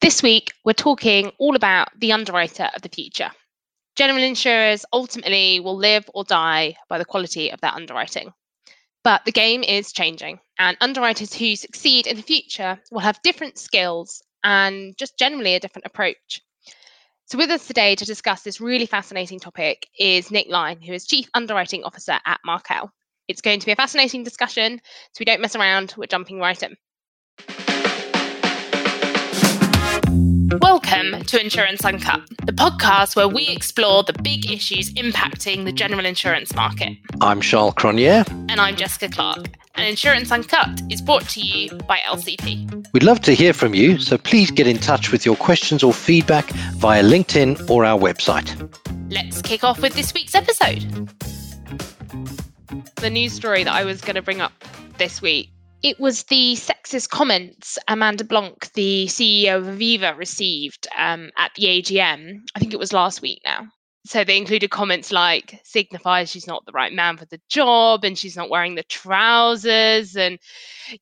This week, we're talking all about the underwriter of the future. General insurers ultimately will live or die by the quality of their underwriting. But the game is changing, and underwriters who succeed in the future will have different skills and just generally a different approach. So, with us today to discuss this really fascinating topic is Nick Line, who is Chief Underwriting Officer at Markel. It's going to be a fascinating discussion, so we don't mess around, we're jumping right in. Welcome to Insurance Uncut, the podcast where we explore the big issues impacting the general insurance market. I'm Charl Cronje. And I'm Jessica Clark. And Insurance Uncut is brought to you by LCP. We'd love to hear from you, so please get in touch with your questions or feedback via LinkedIn or our website. Let's kick off with this week's episode. The news story that I was going to bring up this week it was the sexist comments Amanda Blanc, the CEO of Aviva, received um, at the AGM. I think it was last week now. So they included comments like signifies she's not the right man for the job and she's not wearing the trousers. And,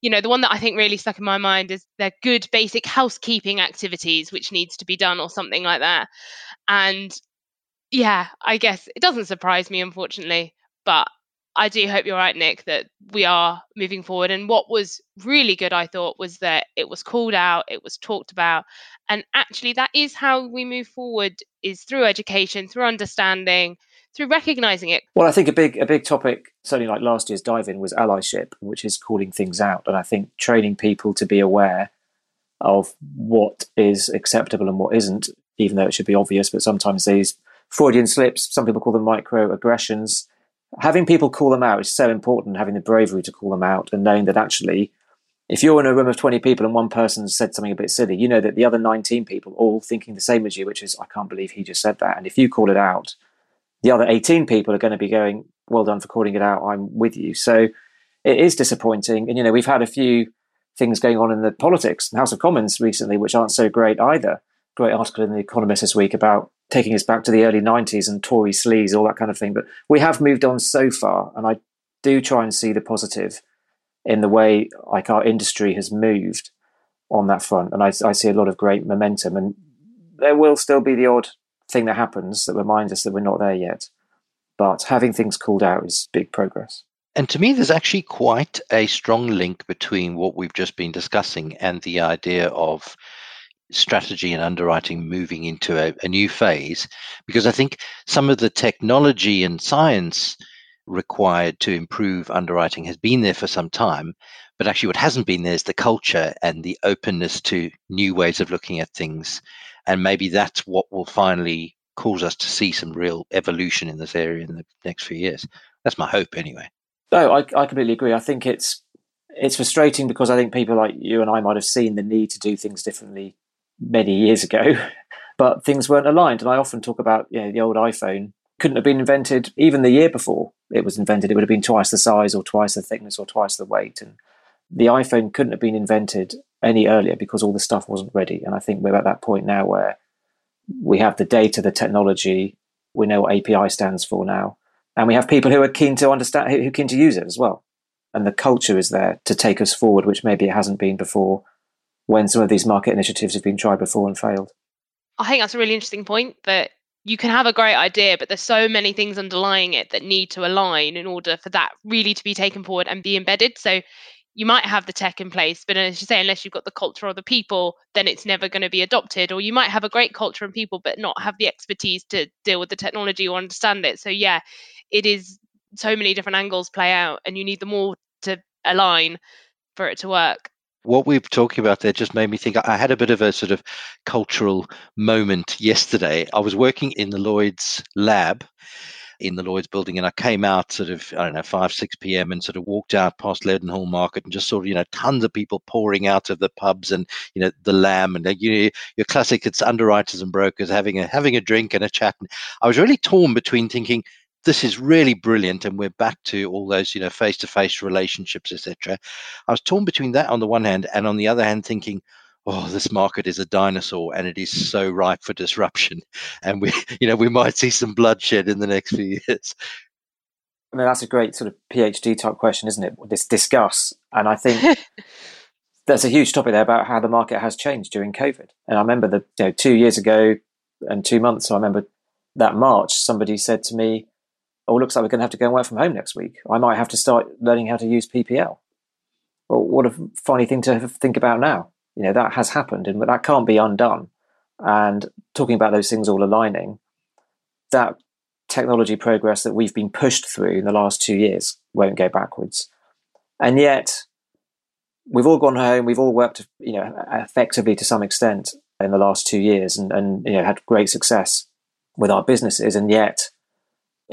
you know, the one that I think really stuck in my mind is they're good basic housekeeping activities which needs to be done or something like that. And yeah, I guess it doesn't surprise me, unfortunately, but I do hope you're right, Nick, that we are moving forward. And what was really good, I thought, was that it was called out, it was talked about. And actually, that is how we move forward is through education, through understanding, through recognizing it. Well, I think a big a big topic, certainly like last year's dive in, was allyship, which is calling things out. And I think training people to be aware of what is acceptable and what isn't, even though it should be obvious, but sometimes these Freudian slips, some people call them microaggressions, having people call them out is so important, having the bravery to call them out and knowing that actually, if you're in a room of 20 people and one person said something a bit silly, you know that the other 19 people all thinking the same as you, which is, I can't believe he just said that. And if you call it out, the other 18 people are going to be going, well done for calling it out. I'm with you. So it is disappointing. And, you know, we've had a few things going on in the politics, House of Commons recently, which aren't so great either. Great article in The Economist this week about taking us back to the early 90s and Tory sleaze, all that kind of thing. But we have moved on so far, and I do try and see the positive in the way like our industry has moved on that front. And I, I see a lot of great momentum, and there will still be the odd thing that happens that reminds us that we're not there yet. But having things called out is big progress. And to me, there's actually quite a strong link between what we've just been discussing and the idea of strategy and underwriting moving into a, a, new phase because I think some of the technology and science required to improve underwriting has been there for some time. But actually, what hasn't been there is the culture and the openness to new ways of looking at things. And maybe that's what will finally cause us to see some real evolution in this area in the next few years. That's my hope, anyway. No, I, I completely agree. I think it's it's frustrating because I think people like you and I might have seen the need to do things differently many years ago, but things weren't aligned. And I often talk about you know the old iPhone couldn't have been invented even the year before it was invented. It would have been twice the size, or twice the thickness, or twice the weight. And the iPhone couldn't have been invented any earlier because all the stuff wasn't ready. And I think we're at that point now where we have the data, the technology, we know what API stands for now, and we have people who are keen to understand, who are keen to use it as well. And the culture is there to take us forward, which maybe it hasn't been before when some of these market initiatives have been tried before and failed. I think that's a really interesting point that you can have a great idea, but there's so many things underlying it that need to align in order for that really to be taken forward and be embedded. So you might have the tech in place, but as you say, unless you've got the culture or the people, then it's never going to be adopted. Or you might have a great culture and people, but not have the expertise to deal with the technology or understand it. So yeah, it is so many different angles play out, and you need them all to align for it to work what we are talking about there just made me think I had a bit of a sort of cultural moment yesterday. I was working in the Lloyd's lab in the Lloyd's building and I came out sort of, I don't know, 5, 6 p.m. and sort of walked out past Leadenhall Market and just saw, you know, tons of people pouring out of the pubs and, you know, the lamb and, you know, your classic, it's underwriters and brokers having a, having a drink and a chat. And I was really torn between thinking, this is really brilliant and we're back to all those you know face-to-face relationships etc i was torn between that on the one hand and on the other hand thinking oh this market is a dinosaur and it is so ripe for disruption and we you know we might see some bloodshed in the next few years I mean, that's a great sort of PhD type question, isn't it? This discuss, and I think there's a huge topic there about how the market has changed during COVID. And I remember the you know two years ago and two months. I remember that March, somebody said to me, "Oh, looks like we're going to have to go and work from home next week. I might have to start learning how to use PPL." Well, what a funny thing to think about now. You know that has happened, and that can't be undone. And talking about those things all aligning, that technology progress that we've been pushed through in the last two years won't go backwards. And yet, we've all gone home. We've all worked, you know, effectively to some extent in the last two years, and, and you know had great success with our businesses. And yet,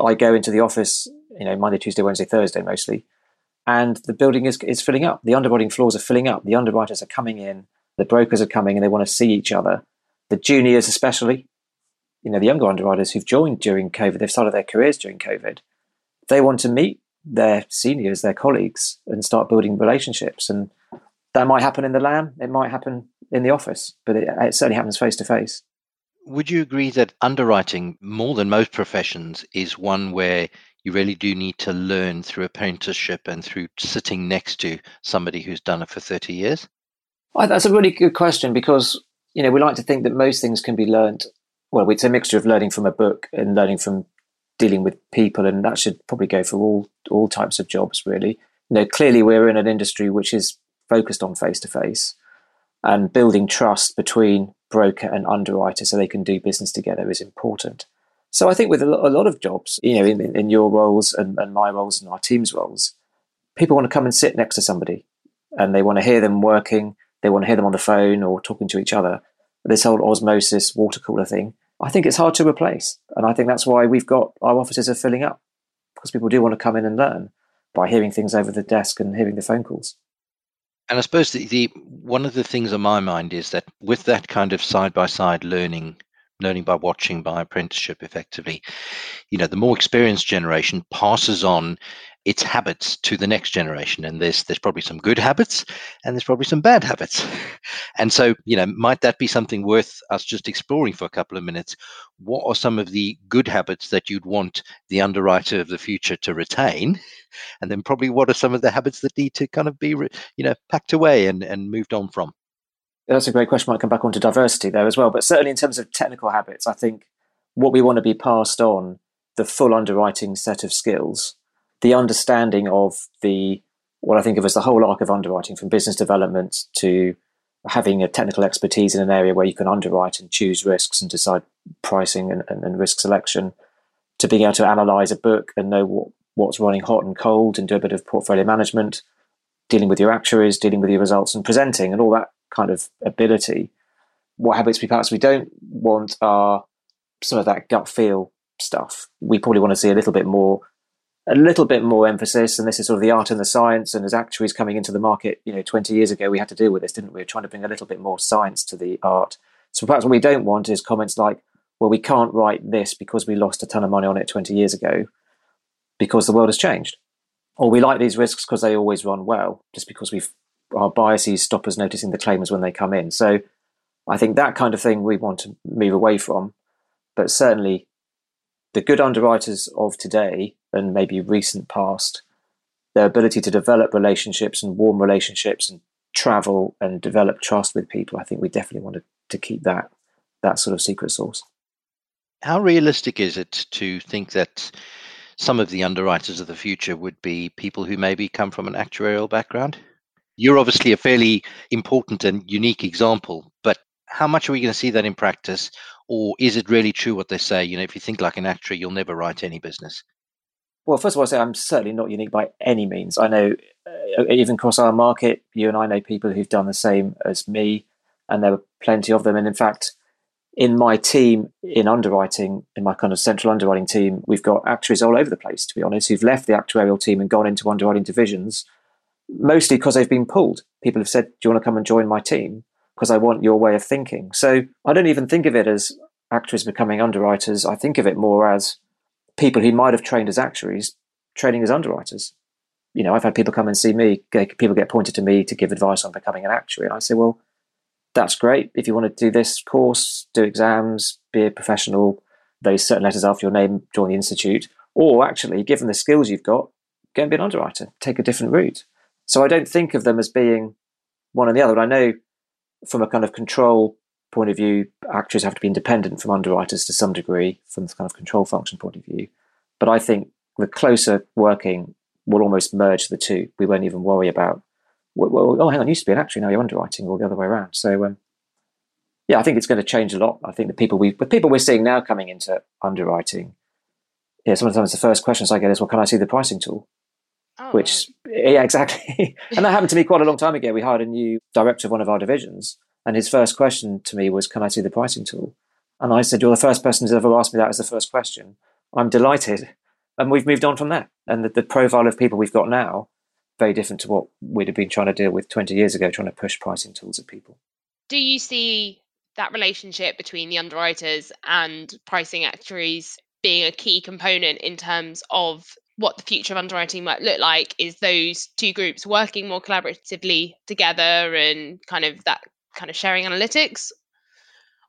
I go into the office, you know, Monday, Tuesday, Wednesday, Thursday mostly, and the building is is filling up. The underwriting floors are filling up. The underwriters are coming in. The brokers are coming, and they want to see each other. The juniors, especially, you know, the younger underwriters who've joined during COVID, they've started their careers during COVID. They want to meet their seniors, their colleagues, and start building relationships. And that might happen in the Lamb, it might happen in the office, but it, it certainly happens face to face. Would you agree that underwriting, more than most professions, is one where you really do need to learn through apprenticeship and through sitting next to somebody who's done it for 30 years? Well, that's a really good question because you know we like to think that most things can be learned. Well, it's a mixture of learning from a book and learning from dealing with people, and that should probably go for all all types of jobs. Really, you know, clearly we're in an industry which is focused on face to face, and building trust between broker and underwriter so they can do business together is important. So I think with a lot of jobs, you know, in, in your roles and, and my roles and our team's roles, people want to come and sit next to somebody, and they want to hear them working. They want to hear them on the phone or talking to each other. This whole osmosis water cooler thing I think it's hard to replace. And I think that's why we've got our offices are filling up because people do want to come in and learn by hearing things over the desk and hearing the phone calls. And I suppose the, the one of the things on my mind is that with that kind of side by side learning, learning by watching by apprenticeship effectively, you know, the more experienced generation passes on its habits to the next generation and there's there's probably some good habits and there's probably some bad habits. And so you know might that be something worth us just exploring for a couple of minutes? What are some of the good habits that you'd want the underwriter of the future to retain? And then probably what are some of the habits that need to kind of be you know packed away and and moved on from? That's a great question. Might come back onto diversity there as well. But certainly in terms of technical habits i think what we want to be passed on the full underwriting set of skills the understanding of the what I think of as the whole arc of underwriting, from business development to having a technical expertise in an area where you can underwrite and choose risks and decide pricing and, and, and risk selection, to being able to analyze a book and know what, what's running hot and cold and do a bit of portfolio management, dealing with your actuaries, dealing with your results and presenting and all that kind of ability. What habits we perhaps we don't want are some of that gut feel stuff. We probably want to see a little bit more a little bit more emphasis, and this is sort of the art and the science. And as actuaries coming into the market, you know, 20 years ago, we had to deal with this, didn't we? We are trying to bring a little bit more science to the art. So perhaps what we don't want is comments like, well, we can't write this because we lost a ton of money on it 20 years ago because the world has changed. Or we like these risks because they always run well, just because we've our biases stop us noticing the claimers when they come in. So I think that kind of thing we want to move away from. But certainly the good underwriters of today and maybe recent past, their ability to develop relationships and warm relationships and travel and develop trust with people, I think we definitely wanted to, keep that that sort of secret sauce. How realistic is it to think that some of the underwriters of the future would be people who maybe come from an actuarial background? You're obviously a fairly important and unique example, but how much are we going to see that in practice? Or is it really true what they say? You know, if you think like an actuary, you'll never write any business. Well, first of all, I say I'm certainly not unique by any means. I know, uh, even across our market, you and I know people who've done the same as me, and there are plenty of them. And in fact, in my team in underwriting, in my kind of central underwriting team, we've got actuaries all over the place, to be honest, who've left the actuarial team and gone into underwriting divisions, mostly because they've been pulled. People have said, Do you want to come and join my team? Because I want your way of thinking. So I don't even think of it as actuaries becoming underwriters. I think of it more as people who might have trained as actuaries training as underwriters. You know, I've had people come and see me, people get pointed to me to give advice on becoming an actuary. And I say, well, that's great. If you want to do this course, do exams, be a professional, those certain letters after your name, join the institute, or actually, given the skills you've got, go and be an underwriter, take a different route. So I don't think of them as being one and the other. But I know from a kind of control point of view, actuaries have to be independent from underwriters to some degree from the kind of control function point of view. But I think the closer working will almost merge the two. We won't even worry about, well, oh, hang on, you used to be an actuary, now you're underwriting, or the other way around. So, um, yeah, I think it's going to change a lot. I think the people we, the people we're seeing now coming into underwriting, yeah, sometimes the first questions I get is, well, can I see the pricing tool? Oh, Which, yeah, exactly. and that happened to me quite a long time ago. We hired a new director of one of our divisions, and his first question to me was, "Can I see the pricing tool?" And I said, "You're the first person who's ever asked me that as the first question. I'm delighted." And we've moved on from there. And the, the profile of people we've got now very different to what we'd have been trying to deal with 20 years ago, trying to push pricing tools at people. Do you see that relationship between the underwriters and pricing actuaries being a key component in terms of what the future of underwriting might look like? Is those two groups working more collaboratively together and kind of that kind of sharing analytics?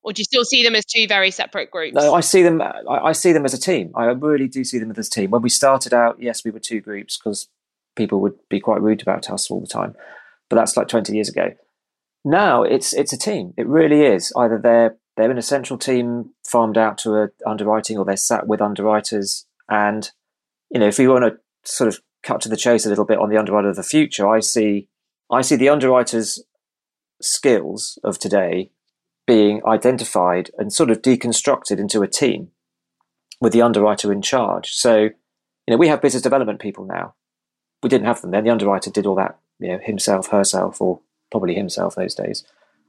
Or do you still see them as two very separate groups? No, I see them. I, see them as a team. I really do see them as a team. When we started out, yes, we were two groups because people would be quite rude about us all the time. But that's like 20 years ago. Now it's it's a team. It really is. Either they're they're in a central team farmed out to a underwriting, or they're sat with underwriters. And you know, if we want to sort of cut to the chase a little bit on the underwriter of the future, I see I see the underwriters' skills of today being identified and sort of deconstructed into a team with the underwriter in charge. So, you know, we have business development people now. We didn't have them then. The underwriter did all that, you know, himself, herself, or probably himself those days.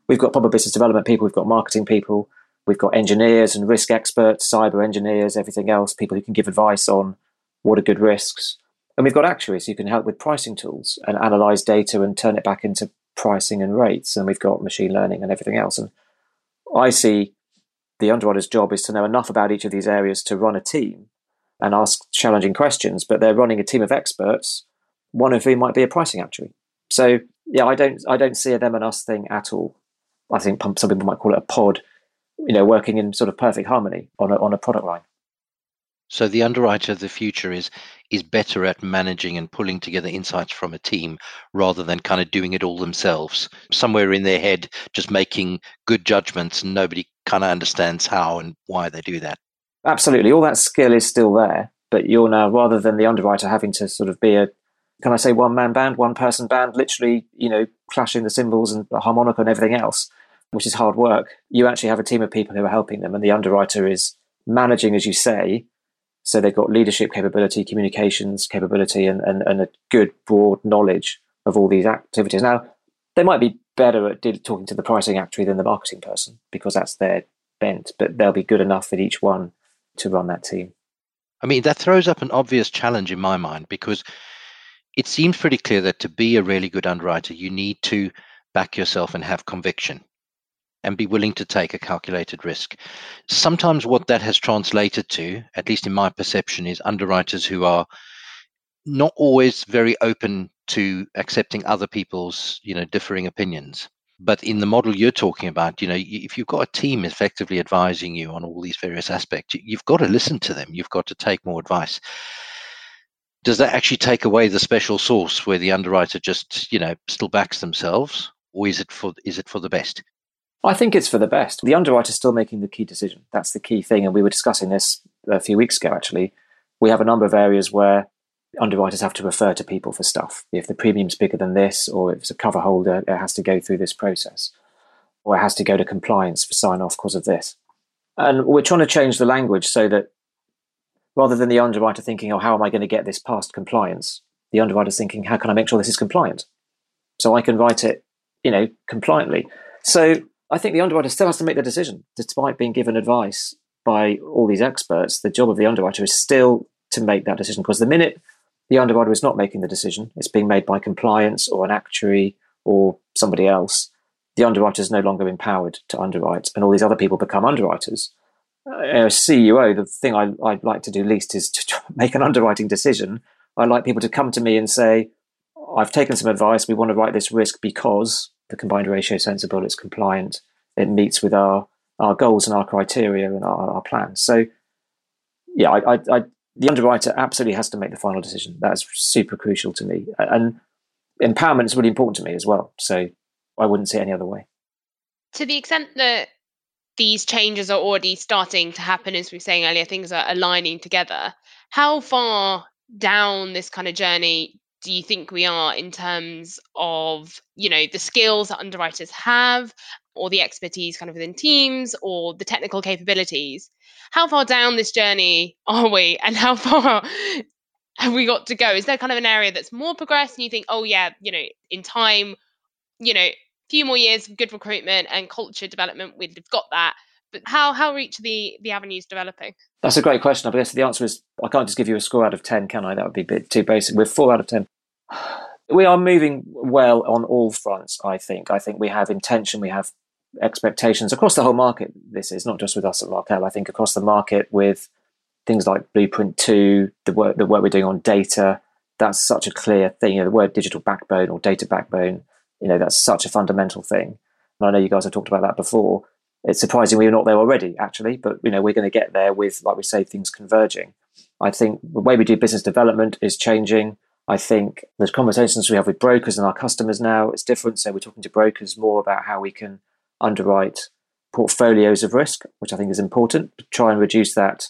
We've got proper business development people. We've got marketing people. We've got engineers and risk experts, cyber engineers, everything else, people who can give advice on what are good risks. And we've got actuaries who can help with pricing tools and analyze data and turn it back into pricing and rates. And we've got machine learning and everything else. And I see the underwriter's job is to know enough about each of these areas to run a team and ask challenging questions, but they're running a team of experts, one of whom might be a pricing actuary. So yeah, I don't I don't see a them and us thing at all. I think some people might call it a pod, you know, working in sort of perfect harmony on a on a product line. So the underwriter of the future is is better at managing and pulling together insights from a team rather than kind of doing it all themselves. Somewhere in their head, just making good judgments, and nobody kind of understands how and why they do that. Absolutely, all that skill is still there, but you're now rather than the underwriter having to sort of be a can I say one man band, one person band, literally, you know, clashing the cymbals and the harmonica and everything else, which is hard work. You actually have a team of people who are helping them, and the underwriter is managing, as you say, so they've got leadership capability, communications capability, and, and, and a good broad knowledge of all these activities. Now, they might be better at talking to the pricing actuary than the marketing person because that's their bent, but they'll be good enough at each one to run that team. I mean, that throws up an obvious challenge in my mind because it seems pretty clear that to be a really good underwriter, you need to back yourself and have conviction and be willing to take a calculated risk. Sometimes what that has translated to, at least in my perception, is underwriters who are not always very open to accepting other people's, you know, differing opinions. But in the model you're talking about, you know, if you've got a team effectively advising you on all these various aspects, you've got to listen to them. You've got to take more advice. Does that actually take away the special sauce where the underwriter just, you know, still backs themselves, or is it for is it for the best? I think it's for the best. The underwriter's still making the key decision. That's the key thing. And we were discussing this a few weeks ago, actually. We have a number of areas where underwriters have to refer to people for stuff. If the premium's bigger than this, or if it's a cover holder, it has to go through this process, or it has to go to compliance for sign off because of this. And we're trying to change the language so that rather than the underwriter thinking, oh, how am I going to get this past compliance? The underwriter's thinking, how can I make sure this is compliant? So I can write it, you know, compliantly. So I think the underwriter still has to make the decision, despite being given advice by all these experts. The job of the underwriter is still to make that decision because the minute the underwriter is not making the decision, it's being made by compliance or an actuary or somebody else. The underwriter is no longer empowered to underwrite, and all these other people become underwriters. Uh, as CEO, the thing I, I'd like to do least is to make an underwriting decision. I like people to come to me and say, I've taken some advice. We want to write this risk because the combined ratio sensible, it's compliant, it meets with our our goals and our criteria and our, our plans. So, yeah, I, I, I, the underwriter absolutely has to make the final decision. That's super crucial to me, and empowerment is really important to me as well. So, I wouldn't see it any other way. To the extent that these changes are already starting to happen, as we were saying earlier, things are aligning together. How far down this kind of journey do you think we are in terms of you know the skills that underwriters have or the expertise kind of within teams or the technical capabilities? How far down this journey are we and how far have we got to go? Is there kind of an area that's more progressed and you think oh yeah you know in time you know few more years of good recruitment and culture development we've got that but how how are each of the the avenues developing? That's a great question. I guess the answer is i can't just give you a score out of 10 can i? That would be a bit too basic. We're 4 out of 10 we are moving well on all fronts i think. I think we have intention we have expectations across the whole market. This is not just with us at markel. I think across the market with things like blueprint 2 the work the work we're doing on data that's such a clear thing. You know, the word digital backbone or data backbone you know, that's such a fundamental thing. And I know you guys have talked about that before. It's surprising we're not there already, actually, but you know, we're going to get there with, like we say, things converging. I think the way we do business development is changing. I think the conversations we have with brokers and our customers now is different. So we're talking to brokers more about how we can underwrite portfolios of risk, which I think is important. Try and reduce that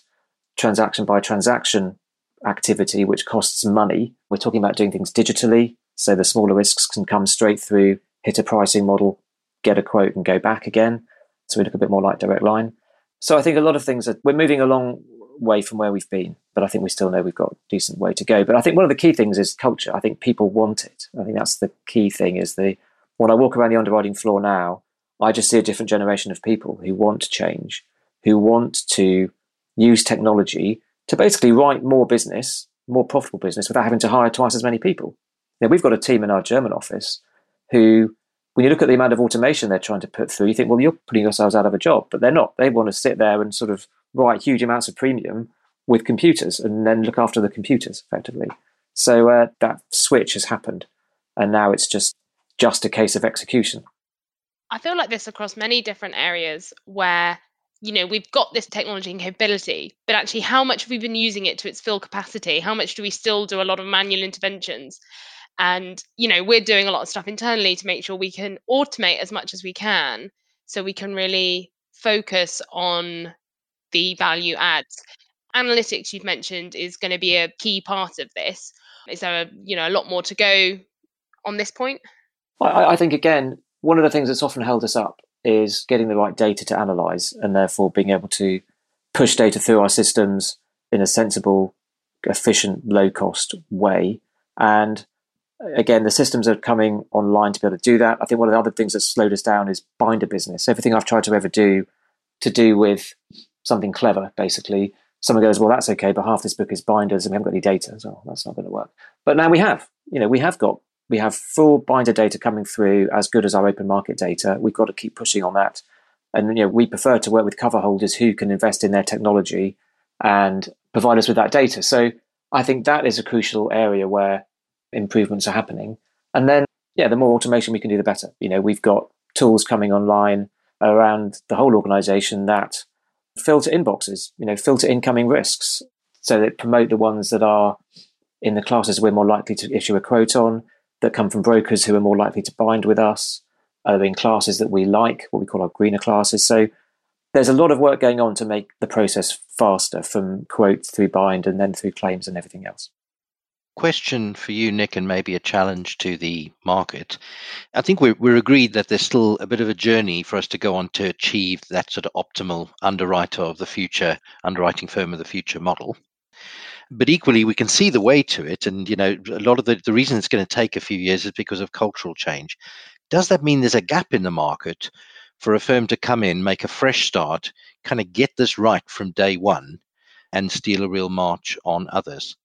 transaction by transaction activity, which costs money. We're talking about doing things digitally. So the smaller risks can come straight through, hit a pricing model, get a quote, and go back again. So we look a bit more like direct line. So I think a lot of things are, we're moving a long way from where we've been, but I think we still know we've got a decent way to go. But I think one of the key things is culture. I think people want it. I think that's the key thing is the, when I walk around the underwriting floor now, I just see a different generation of people who want change, who want to use technology to basically write more business, more profitable business without having to hire twice as many people. Now, we've got a team in our German office who, when you look at the amount of automation they're trying to put through, you think, well, you're putting yourselves out of a job. But they're not. They want to sit there and sort of write huge amounts of premium with computers and then look after the computers effectively. So uh, that switch has happened. And now it's just just a case of execution. I feel like this across many different areas where you know we've got this technology and capability but actually how much have we been using it to its full capacity how much do we still do a lot of manual interventions and you know we're doing a lot of stuff internally to make sure we can automate as much as we can so we can really focus on the value adds. Analytics you've mentioned is going to be a key part of this. Is there a, you know a lot more to go on this point? I, I think again one of the things that's often held us up is getting the right data to analyze and therefore being able to push data through our systems in a sensible efficient low cost way. And Oh, again, the systems are coming online to be able to do that. I think one of the other things that slowed us down is binder business. Everything I've tried to ever do to do with something clever, basically, someone goes, well, that's okay, but half this book is binders and we haven't got any data. So oh, that's not going to work. But now we have, you know, we have got, we have full binder data coming through as good as our open market data. We've got to keep pushing on that. And, you know, we prefer to work with cover holders who can invest in their technology and provide us with that data. So I think that is a crucial area where improvements are happening. And then, yeah, the more automation we can do, the better. You know, we've got tools coming online around the whole organization that filter inboxes, you know, filter incoming risks so that promote the ones that are in the classes we're more likely to issue a quote on, that come from brokers who are more likely to bind with us, are in classes that we like, what we call our greener classes. So there's a lot of work going on to make the process faster from quote through bind and then through claims and everything else question for you, Nick, and maybe a challenge to the market. I think we're, we're agreed that there's still a bit of a journey for us to go on to achieve that sort of optimal underwriter of the future, underwriting firm of the future model. But equally, we can see the way to it. And, you know, a lot of the, the reason it's going to take a few years is because of cultural change. Does that mean there's a gap in the market for a firm to come in, make a fresh start, kind of get this right from day one, and steal a real march on others?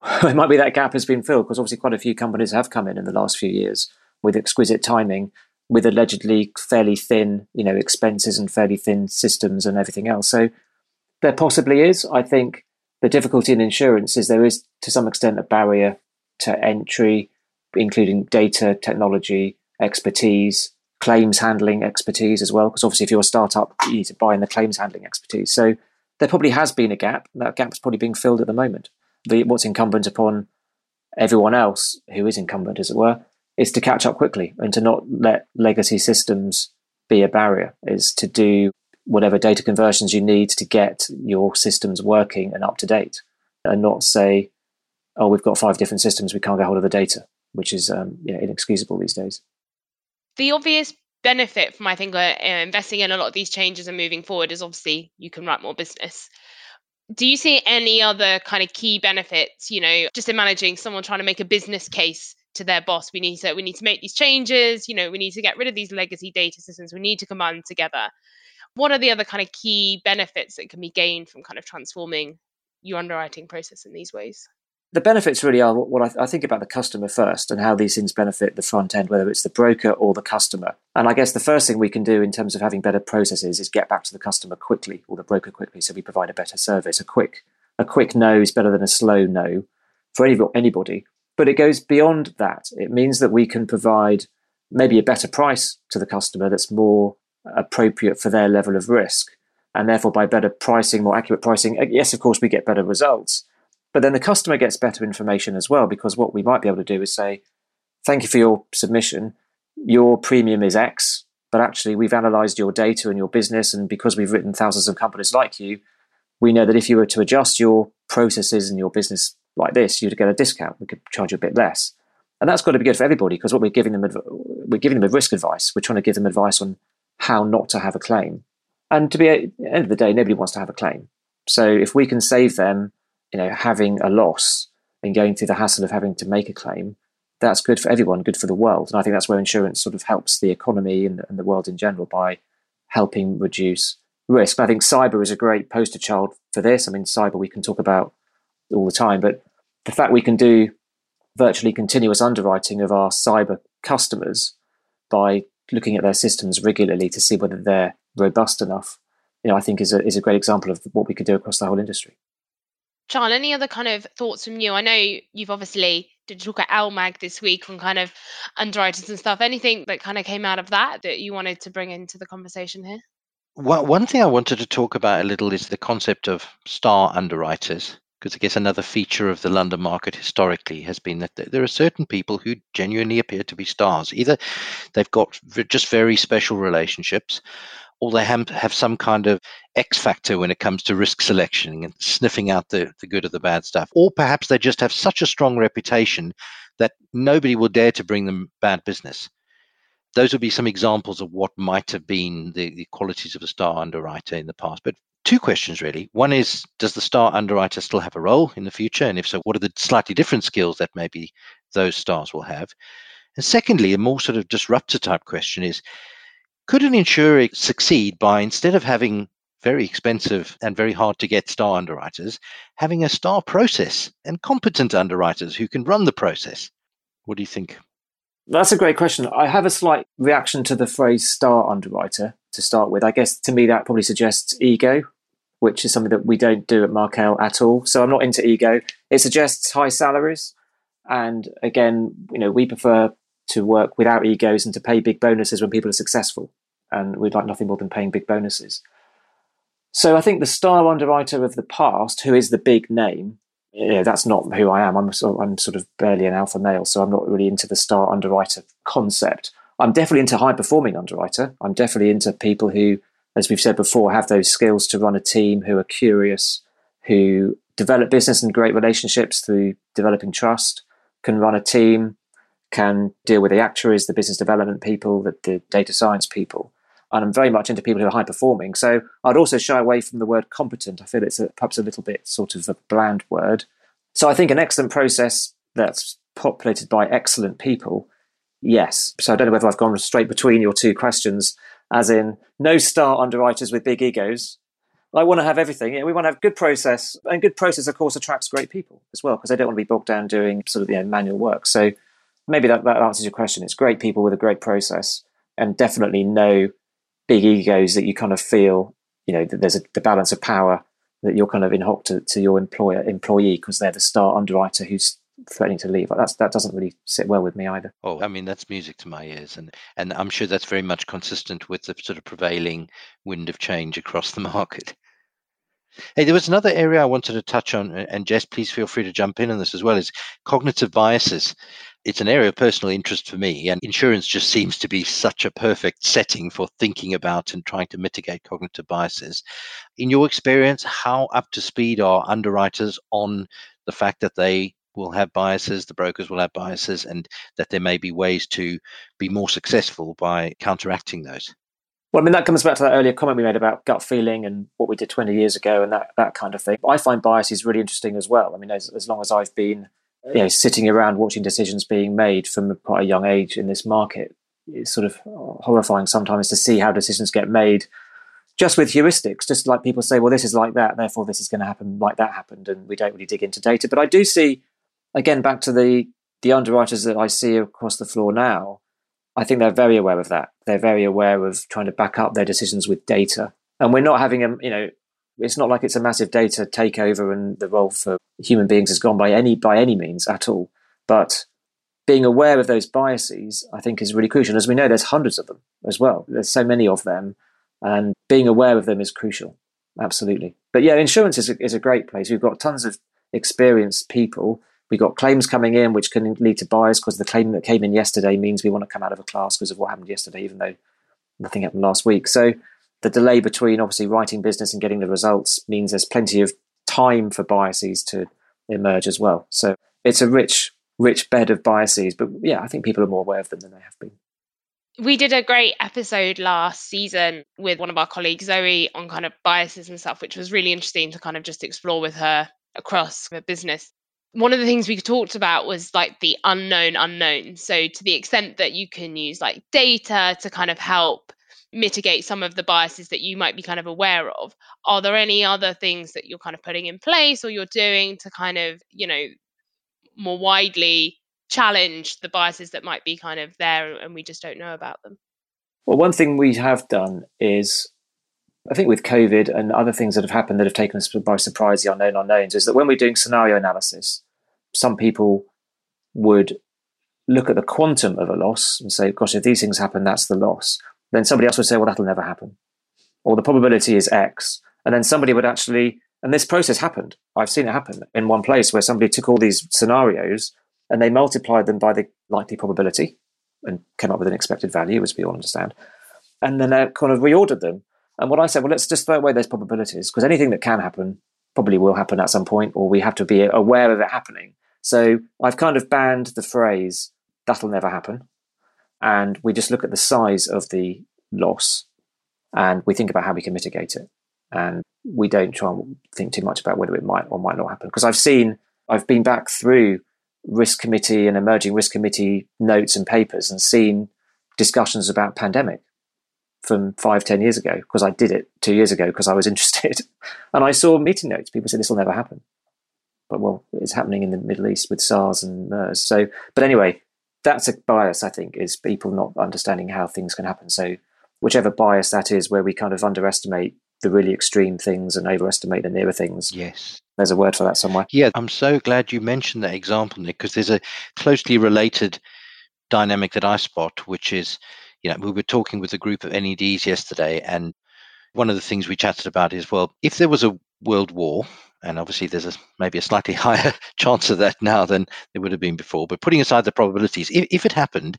it might be that gap has been filled because obviously quite a few companies have come in in the last few years with exquisite timing, with allegedly fairly thin, you know, expenses and fairly thin systems and everything else. So there possibly is. I think the difficulty in insurance is there is to some extent a barrier to entry, including data, technology, expertise, claims handling expertise as well. Because obviously, if you're a startup, you need to buy in the claims handling expertise. So there probably has been a gap. That gap is probably being filled at the moment the what's incumbent upon everyone else who is incumbent, as it were, is to catch up quickly and to not let legacy systems be a barrier, is to do whatever data conversions you need to get your systems working and up to date and not say, oh, we've got five different systems, we can't get hold of the data, which is um, you know, inexcusable these days. The obvious benefit from, I think, uh, investing in a lot of these changes and moving forward is obviously you can write more business. Do you see any other kind of key benefits, you know, just in managing someone trying to make a business case to their boss we need to we need to make these changes you know we need to get rid of these legacy data systems we need to combine together what are the other kind of key benefits that can be gained from kind of transforming your underwriting process in these ways? The benefits really are what I, th- I, think about the customer first and how these things benefit the front end, whether it's the broker or the customer. And I guess the first thing we can do in terms of having better processes is get back to the customer quickly or the broker quickly, so we provide a better service. A quick a quick no is better than a slow no for any, anybody. But it goes beyond that. It means that we can provide maybe a better price to the customer that's more appropriate for their level of risk. And therefore, by better pricing, more accurate pricing, uh, yes, of course, we get better results. But then the customer gets better information as well, because what we might be able to do is say, thank you for your submission. Your premium is X, but actually, we've analyzed your data and your business. And because we've written thousands of companies like you, we know that if you were to adjust your processes and your business like this, you'd get a discount. We could charge you a bit less. And that's got to be good for everybody because what we're giving them, we're giving them risk advice. We're trying to give them advice on how not to have a claim. And to be at the end of the day, nobody wants to have a claim. So if we can save them, you know, having a loss and going through the hassle of having to make a claim, that's good for everyone, good for the world. And I think that's where insurance sort of helps the economy and, and the world in general by helping reduce risk. But I think cyber is a great poster child for this. I mean, cyber we can talk about all the time, but the fact we can do virtually continuous underwriting of our cyber customers by looking at their systems regularly to see whether they're robust enough, you know, I think is a, is a great example of what we could do across the whole industry. Charl, any other kind of thoughts from you? I know you've obviously did talk at LMAG this week on kind of underwriters and stuff. Anything that kind of came out of that that you wanted to bring into the conversation here? Well, one thing I wanted to talk about a little is the concept of star underwriters because I guess another feature of the London market historically has been that there are certain people who genuinely appear to be stars. Either they've got just very special relationships, or they have, have some kind of X factor when it comes to risk selection and sniffing out the, the good or the bad stuff. Or perhaps they just have such a strong reputation that nobody will dare to bring them bad business. Those would be some examples of what might have been the, the qualities of a star underwriter in the past. But two questions really. One is Does the star underwriter still have a role in the future? And if so, what are the slightly different skills that maybe those stars will have? And secondly, a more sort of disruptor type question is Could an insurer succeed by instead of having very expensive and very hard to get star underwriters, having a star process and competent underwriters who can run the process? What do you think? That's a great question. I have a slight reaction to the phrase star underwriter to start with. I guess to me that probably suggests ego which is something that we don't do at Markel at all. So I'm not into ego. It suggests high salaries. And again, you know, we prefer to work without egos and to pay big bonuses when people are successful. And we'd like nothing more than paying big bonuses. So I think the style underwriter of the past, who is the big name, know, that's not who I am. I'm sort, of, I'm sort of barely an alpha male, so I'm not really into the star underwriter concept. I'm definitely into high performing underwriter. I'm definitely into people who as we've said before, have those skills to run a team who are curious, who develop business and great relationships through developing trust, can run a team, can deal with the actuaries, the business development people, the, the data science people. And I'm very much into people who are high performing. So I'd also shy away from the word competent. I feel it's a, perhaps a little bit sort of a bland word. So I think an excellent process that's populated by excellent people, yes. So I don't know whether I've gone straight between your two questions as in no star underwriters with big egos. I want to have everything. we want to have good process, and good process, of course, attracts great people as well because they don't want to be bogged down doing sort of you know, manual work. So maybe that, that answers your question. It's great people with a great process, and definitely no big egos that you kind of feel you know that there's a, the balance of power that you're kind of in hock to, to your employer employee because they're the star underwriter who's threatening to leave. That's that doesn't really sit well with me either. Oh, I mean that's music to my ears, and and I'm sure that's very much consistent with the sort of prevailing wind of change across the market. Hey, there was another area I wanted to touch on, and Jess, please feel free to jump in on this as well, is cognitive biases. It's an area of personal interest for me, and insurance just seems to be such a perfect setting for thinking about and trying to mitigate cognitive biases. In your experience, how up to speed are underwriters on the fact that they will have biases, the brokers will have biases, and that there may be ways to be more successful by counteracting those? Well, I mean, that comes back to that earlier comment we made about gut feeling and what we did 20 years ago and that, that kind of thing. I find biases really interesting as well. I mean, as, as long as I've been you know, sitting around watching decisions being made from quite a young age in this market, it's sort of horrifying sometimes to see how decisions get made just with heuristics, just like people say, well, this is like that, therefore this is going to happen like that happened, and we don't really dig into data. But I do see, again, back to the the underwriters that I see across the floor now, I think they're very aware of that. They're very aware of trying to back up their decisions with data. And we're not having a, you know, it's not like it's a massive data takeover and the role for human beings has gone by any by any means at all. But being aware of those biases, I think, is really crucial. As we know, there's hundreds of them as well. There's so many of them, and being aware of them is crucial. Absolutely. But yeah, insurance is a, is a great place. We've got tons of experienced people we got claims coming in which can lead to bias because the claim that came in yesterday means we want to come out of a class because of what happened yesterday, even though nothing happened last week. So the delay between obviously writing business and getting the results means there's plenty of time for biases to emerge as well. So it's a rich, rich bed of biases. But yeah, I think people are more aware of them than they have been. We did a great episode last season with one of our colleagues, Zoe, on kind of biases and stuff, which was really interesting to kind of just explore with her across the business one of the things we talked about was like the unknown unknown. So to the extent that you can use like data to kind of help mitigate some of the biases that you might be kind of aware of, are there any other things that you're kind of putting in place or you're doing to kind of, you know, more widely challenge the biases that might be kind of there and we just don't know about them? Well, one thing we have done is I think with COVID and other things that have happened that have taken us by surprise, the unknown unknowns, is that when we're doing scenario analysis, some people would look at the quantum of a loss and say, gosh, if these things happen, that's the loss. Then somebody else would say, well, that'll never happen. Or the probability is X. And then somebody would actually, and this process happened. I've seen it happen in one place where somebody took all these scenarios and they multiplied them by the likely probability and came up with an expected value, as we all understand. And then they kind of reordered them and what I said, well, let's just throw away those probabilities because anything that can happen probably will happen at some point, or we have to be aware of it happening. So I've kind of banned the phrase, that'll never happen. And we just look at the size of the loss and we think about how we can mitigate it. And we don't try and think too much about whether it might or might not happen. Because I've seen, I've been back through risk committee and emerging risk committee notes and papers and seen discussions about pandemic from five, ten years ago because I did it two years ago because I was interested. and I saw meeting notes. People said this will never happen. But well, it's happening in the Middle East with SARS and MERS. So, but anyway, that's a bias, I think, is people not understanding how things can happen. So, whichever bias that is, where we kind of underestimate the really extreme things and overestimate the nearer things. Yes. There's a word for that somewhere. Yeah, I'm so glad you mentioned that example, Nick, because there's a closely related dynamic that I spot, which is you know, we were talking with a group of NEDs yesterday, and one of the things we chatted about is well, if there was a world war, and obviously there's a, maybe a slightly higher chance of that now than there would have been before, but putting aside the probabilities, if, if it happened,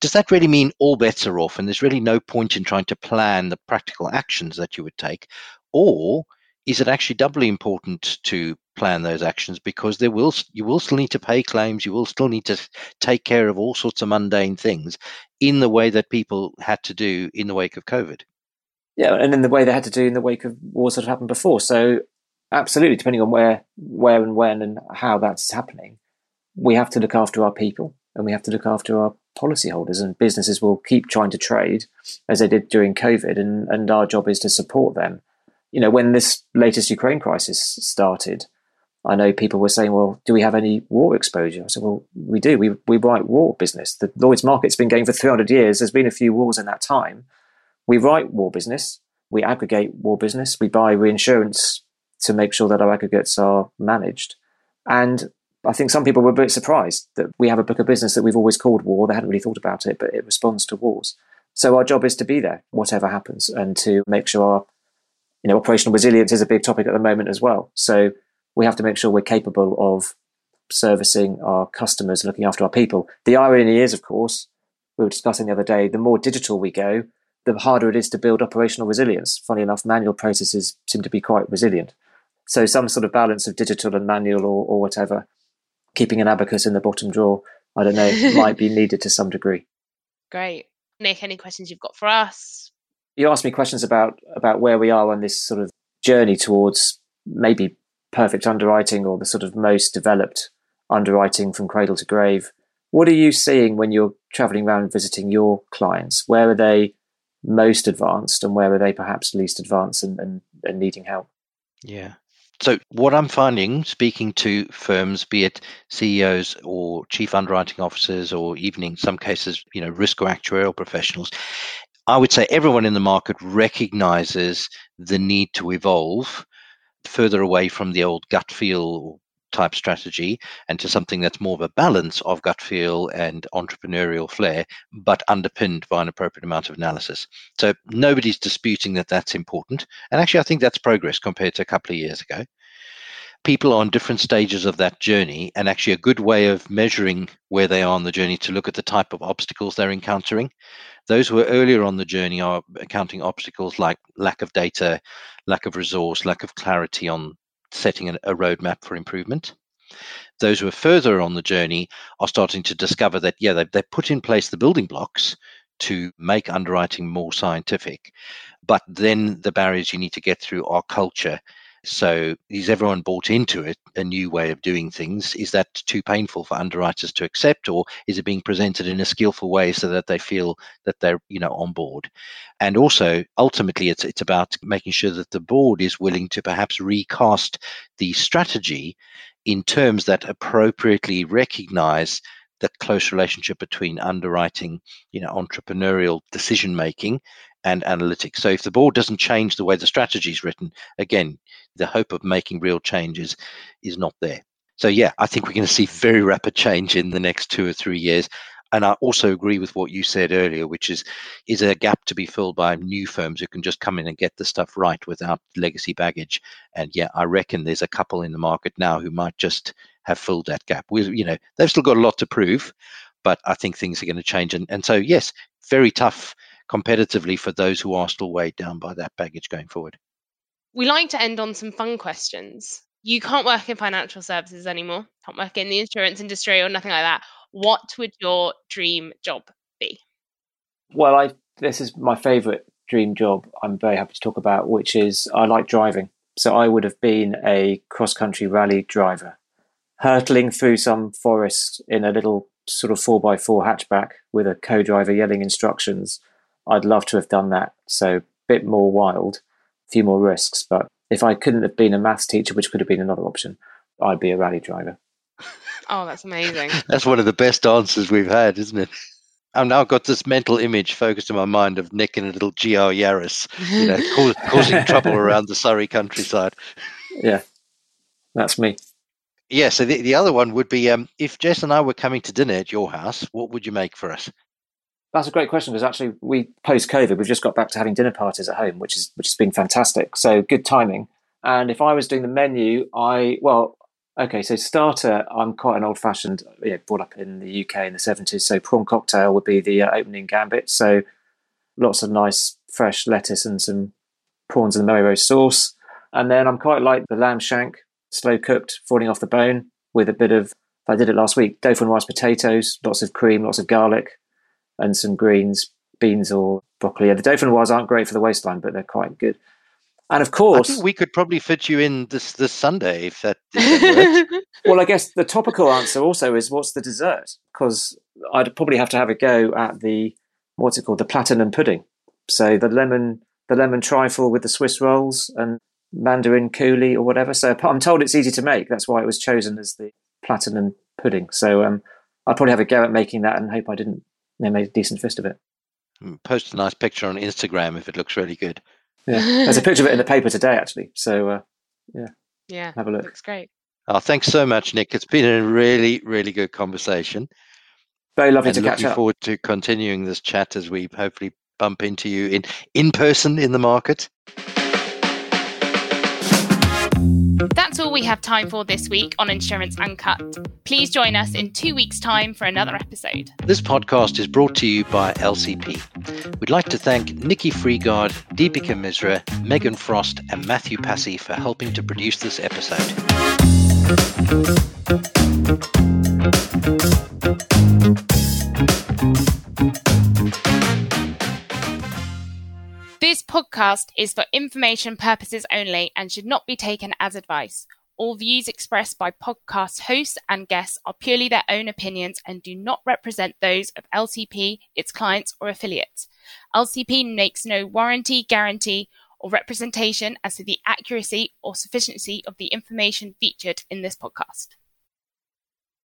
does that really mean all bets are off and there's really no point in trying to plan the practical actions that you would take? Or is it actually doubly important to plan those actions? Because there will you will still need to pay claims you will still need to take care of all sorts of mundane things in the way that people had to do in the wake of covid. Yeah and in the way they had to do in the wake of wars that happened before. So absolutely depending on where where and when and how that's happening we have to look after our people and we have to look after our policyholders and businesses will keep trying to trade as they did during covid and and our job is to support them you know when this latest ukraine crisis started I know people were saying, well, do we have any war exposure? I said, well, we do. We, we write war business. The Lloyd's market's been going for 300 years. There's been a few wars in that time. We write war business. We aggregate war business. We buy reinsurance to make sure that our aggregates are managed. And I think some people were a bit surprised that we have a book of business that we've always called war. They hadn't really thought about it, but it responds to wars. So our job is to be there, whatever happens, and to make sure our you know, operational resilience is a big topic at the moment as well. So we have to make sure we're capable of servicing our customers, looking after our people. The irony is, of course, we were discussing the other day, the more digital we go, the harder it is to build operational resilience. Funny enough, manual processes seem to be quite resilient. So some sort of balance of digital and manual or, or whatever, keeping an abacus in the bottom drawer, I don't know, might be needed to some degree. Great. Nick, any questions you've got for us? You asked me questions about about where we are on this sort of journey towards maybe perfect underwriting or the sort of most developed underwriting from cradle to grave. What are you seeing when you're traveling around visiting your clients? Where are they most advanced and where are they perhaps least advanced and, and, and needing help? Yeah. So, what I'm finding, speaking to firms, be it CEOs or chief underwriting officers, or even in some cases, you know, risk or actuarial professionals, I would say everyone in the market recognizes the need to evolve further away from the old gut feel type strategy and to something that's more of a balance of gut feel and entrepreneurial flair, but underpinned by an appropriate amount of analysis. So nobody's disputing that that's important. And actually, I think that's progress compared to a couple of years ago. People are on different stages of that journey, and actually, a good way of measuring where they are on the journey to look at the type of obstacles they're encountering. Those who are earlier on the journey are accounting obstacles like lack of data, lack of resource, lack of clarity on setting a, roadmap for improvement. Those who are further on the journey are starting to discover that, yeah, they've, they put in place the building blocks to make underwriting more scientific. But then the barriers you need to get through are culture so is everyone bought into it, a new way of doing things? Is that too painful for underwriters to accept, or is it being presented in a skillful way so that they feel that they're, you know, on board? And also, ultimately, it's it's about making sure that the board is willing to perhaps recast the strategy in terms that appropriately recognize the close relationship between underwriting, you know, entrepreneurial decision making and analytics. So if the board doesn't change the way the strategy is written, again, the hope of making real changes is not there. So yeah, I think we're going to see very rapid change in the next two or three years. And I also agree with what you said earlier, which is is a gap to be filled by new firms who can just come in and get the stuff right without legacy baggage. And yeah, I reckon there's a couple in the market now who might just have filled that gap. We, you know, they've still got a lot to prove, but I think things are going to change. And and so yes, very tough competitively for those who are still weighed down by that baggage going forward. We like to end on some fun questions. You can't work in financial services anymore, can't work in the insurance industry or nothing like that. What would your dream job be? Well, I this is my favorite dream job. I'm very happy to talk about, which is I like driving. So I would have been a cross country rally driver, hurtling through some forest in a little sort of four by four hatchback with a co-driver yelling instructions I'd love to have done that. So a bit more wild, a few more risks. But if I couldn't have been a maths teacher, which could have been another option, I'd be a rally driver. Oh, that's amazing. that's one of the best answers we've had, isn't it? I've now got this mental image focused in my mind of Nick in a little GR Yaris, you know, cause, causing trouble around the Surrey countryside. Yeah, that's me. Yeah, so the, the other one would be um, if Jess and I were coming to dinner at your house, what would you make for us? That's a great question because actually we post COVID we've just got back to having dinner parties at home, which is which has been fantastic. So good timing. And if I was doing the menu, I well, okay, so starter, I'm quite an old fashioned, yeah, brought up in the UK in the 70s. So prawn cocktail would be the uh, opening gambit. So lots of nice fresh lettuce and some prawns in the Rose sauce. And then I'm quite like the lamb shank, slow cooked, falling off the bone with a bit of. I did it last week. Dauphinoise potatoes, lots of cream, lots of garlic, and some greens, beans or broccoli. Yeah, the dauphinoise aren't great for the waistline, but they're quite good. And of course, we could probably fit you in this this Sunday if that. If that well, I guess the topical answer also is what's the dessert? Because I'd probably have to have a go at the what's it called, the platinum pudding. So the lemon, the lemon trifle with the Swiss rolls and mandarin coulis or whatever. So I'm told it's easy to make. That's why it was chosen as the platinum pudding. So um, I'd probably have a go at making that and hope I didn't they made a decent fist of it. Hmm, post a nice picture on Instagram if it looks really good. Yeah, there's a picture of it in the paper today, actually. So uh, yeah, yeah, have a look. Looks great. Oh, thanks so much, Nick. It's been a really, really good conversation. Very lovely and to catch up. Looking forward to continuing this chat as we hopefully bump into you in in person in the market. That's all we have time for this week on Insurance Uncut. Please join us in two weeks' time for another episode. This podcast is brought to you by LCP. We'd like to thank Nikki Freegard, Deepika Misra, Megan Frost, and Matthew Passy for helping to produce this episode. This podcast is for information purposes only and should not be taken as advice. All views expressed by podcast hosts and guests are purely their own opinions and do not represent those of LCP, its clients, or affiliates. LCP makes no warranty, guarantee, or representation as to the accuracy or sufficiency of the information featured in this podcast.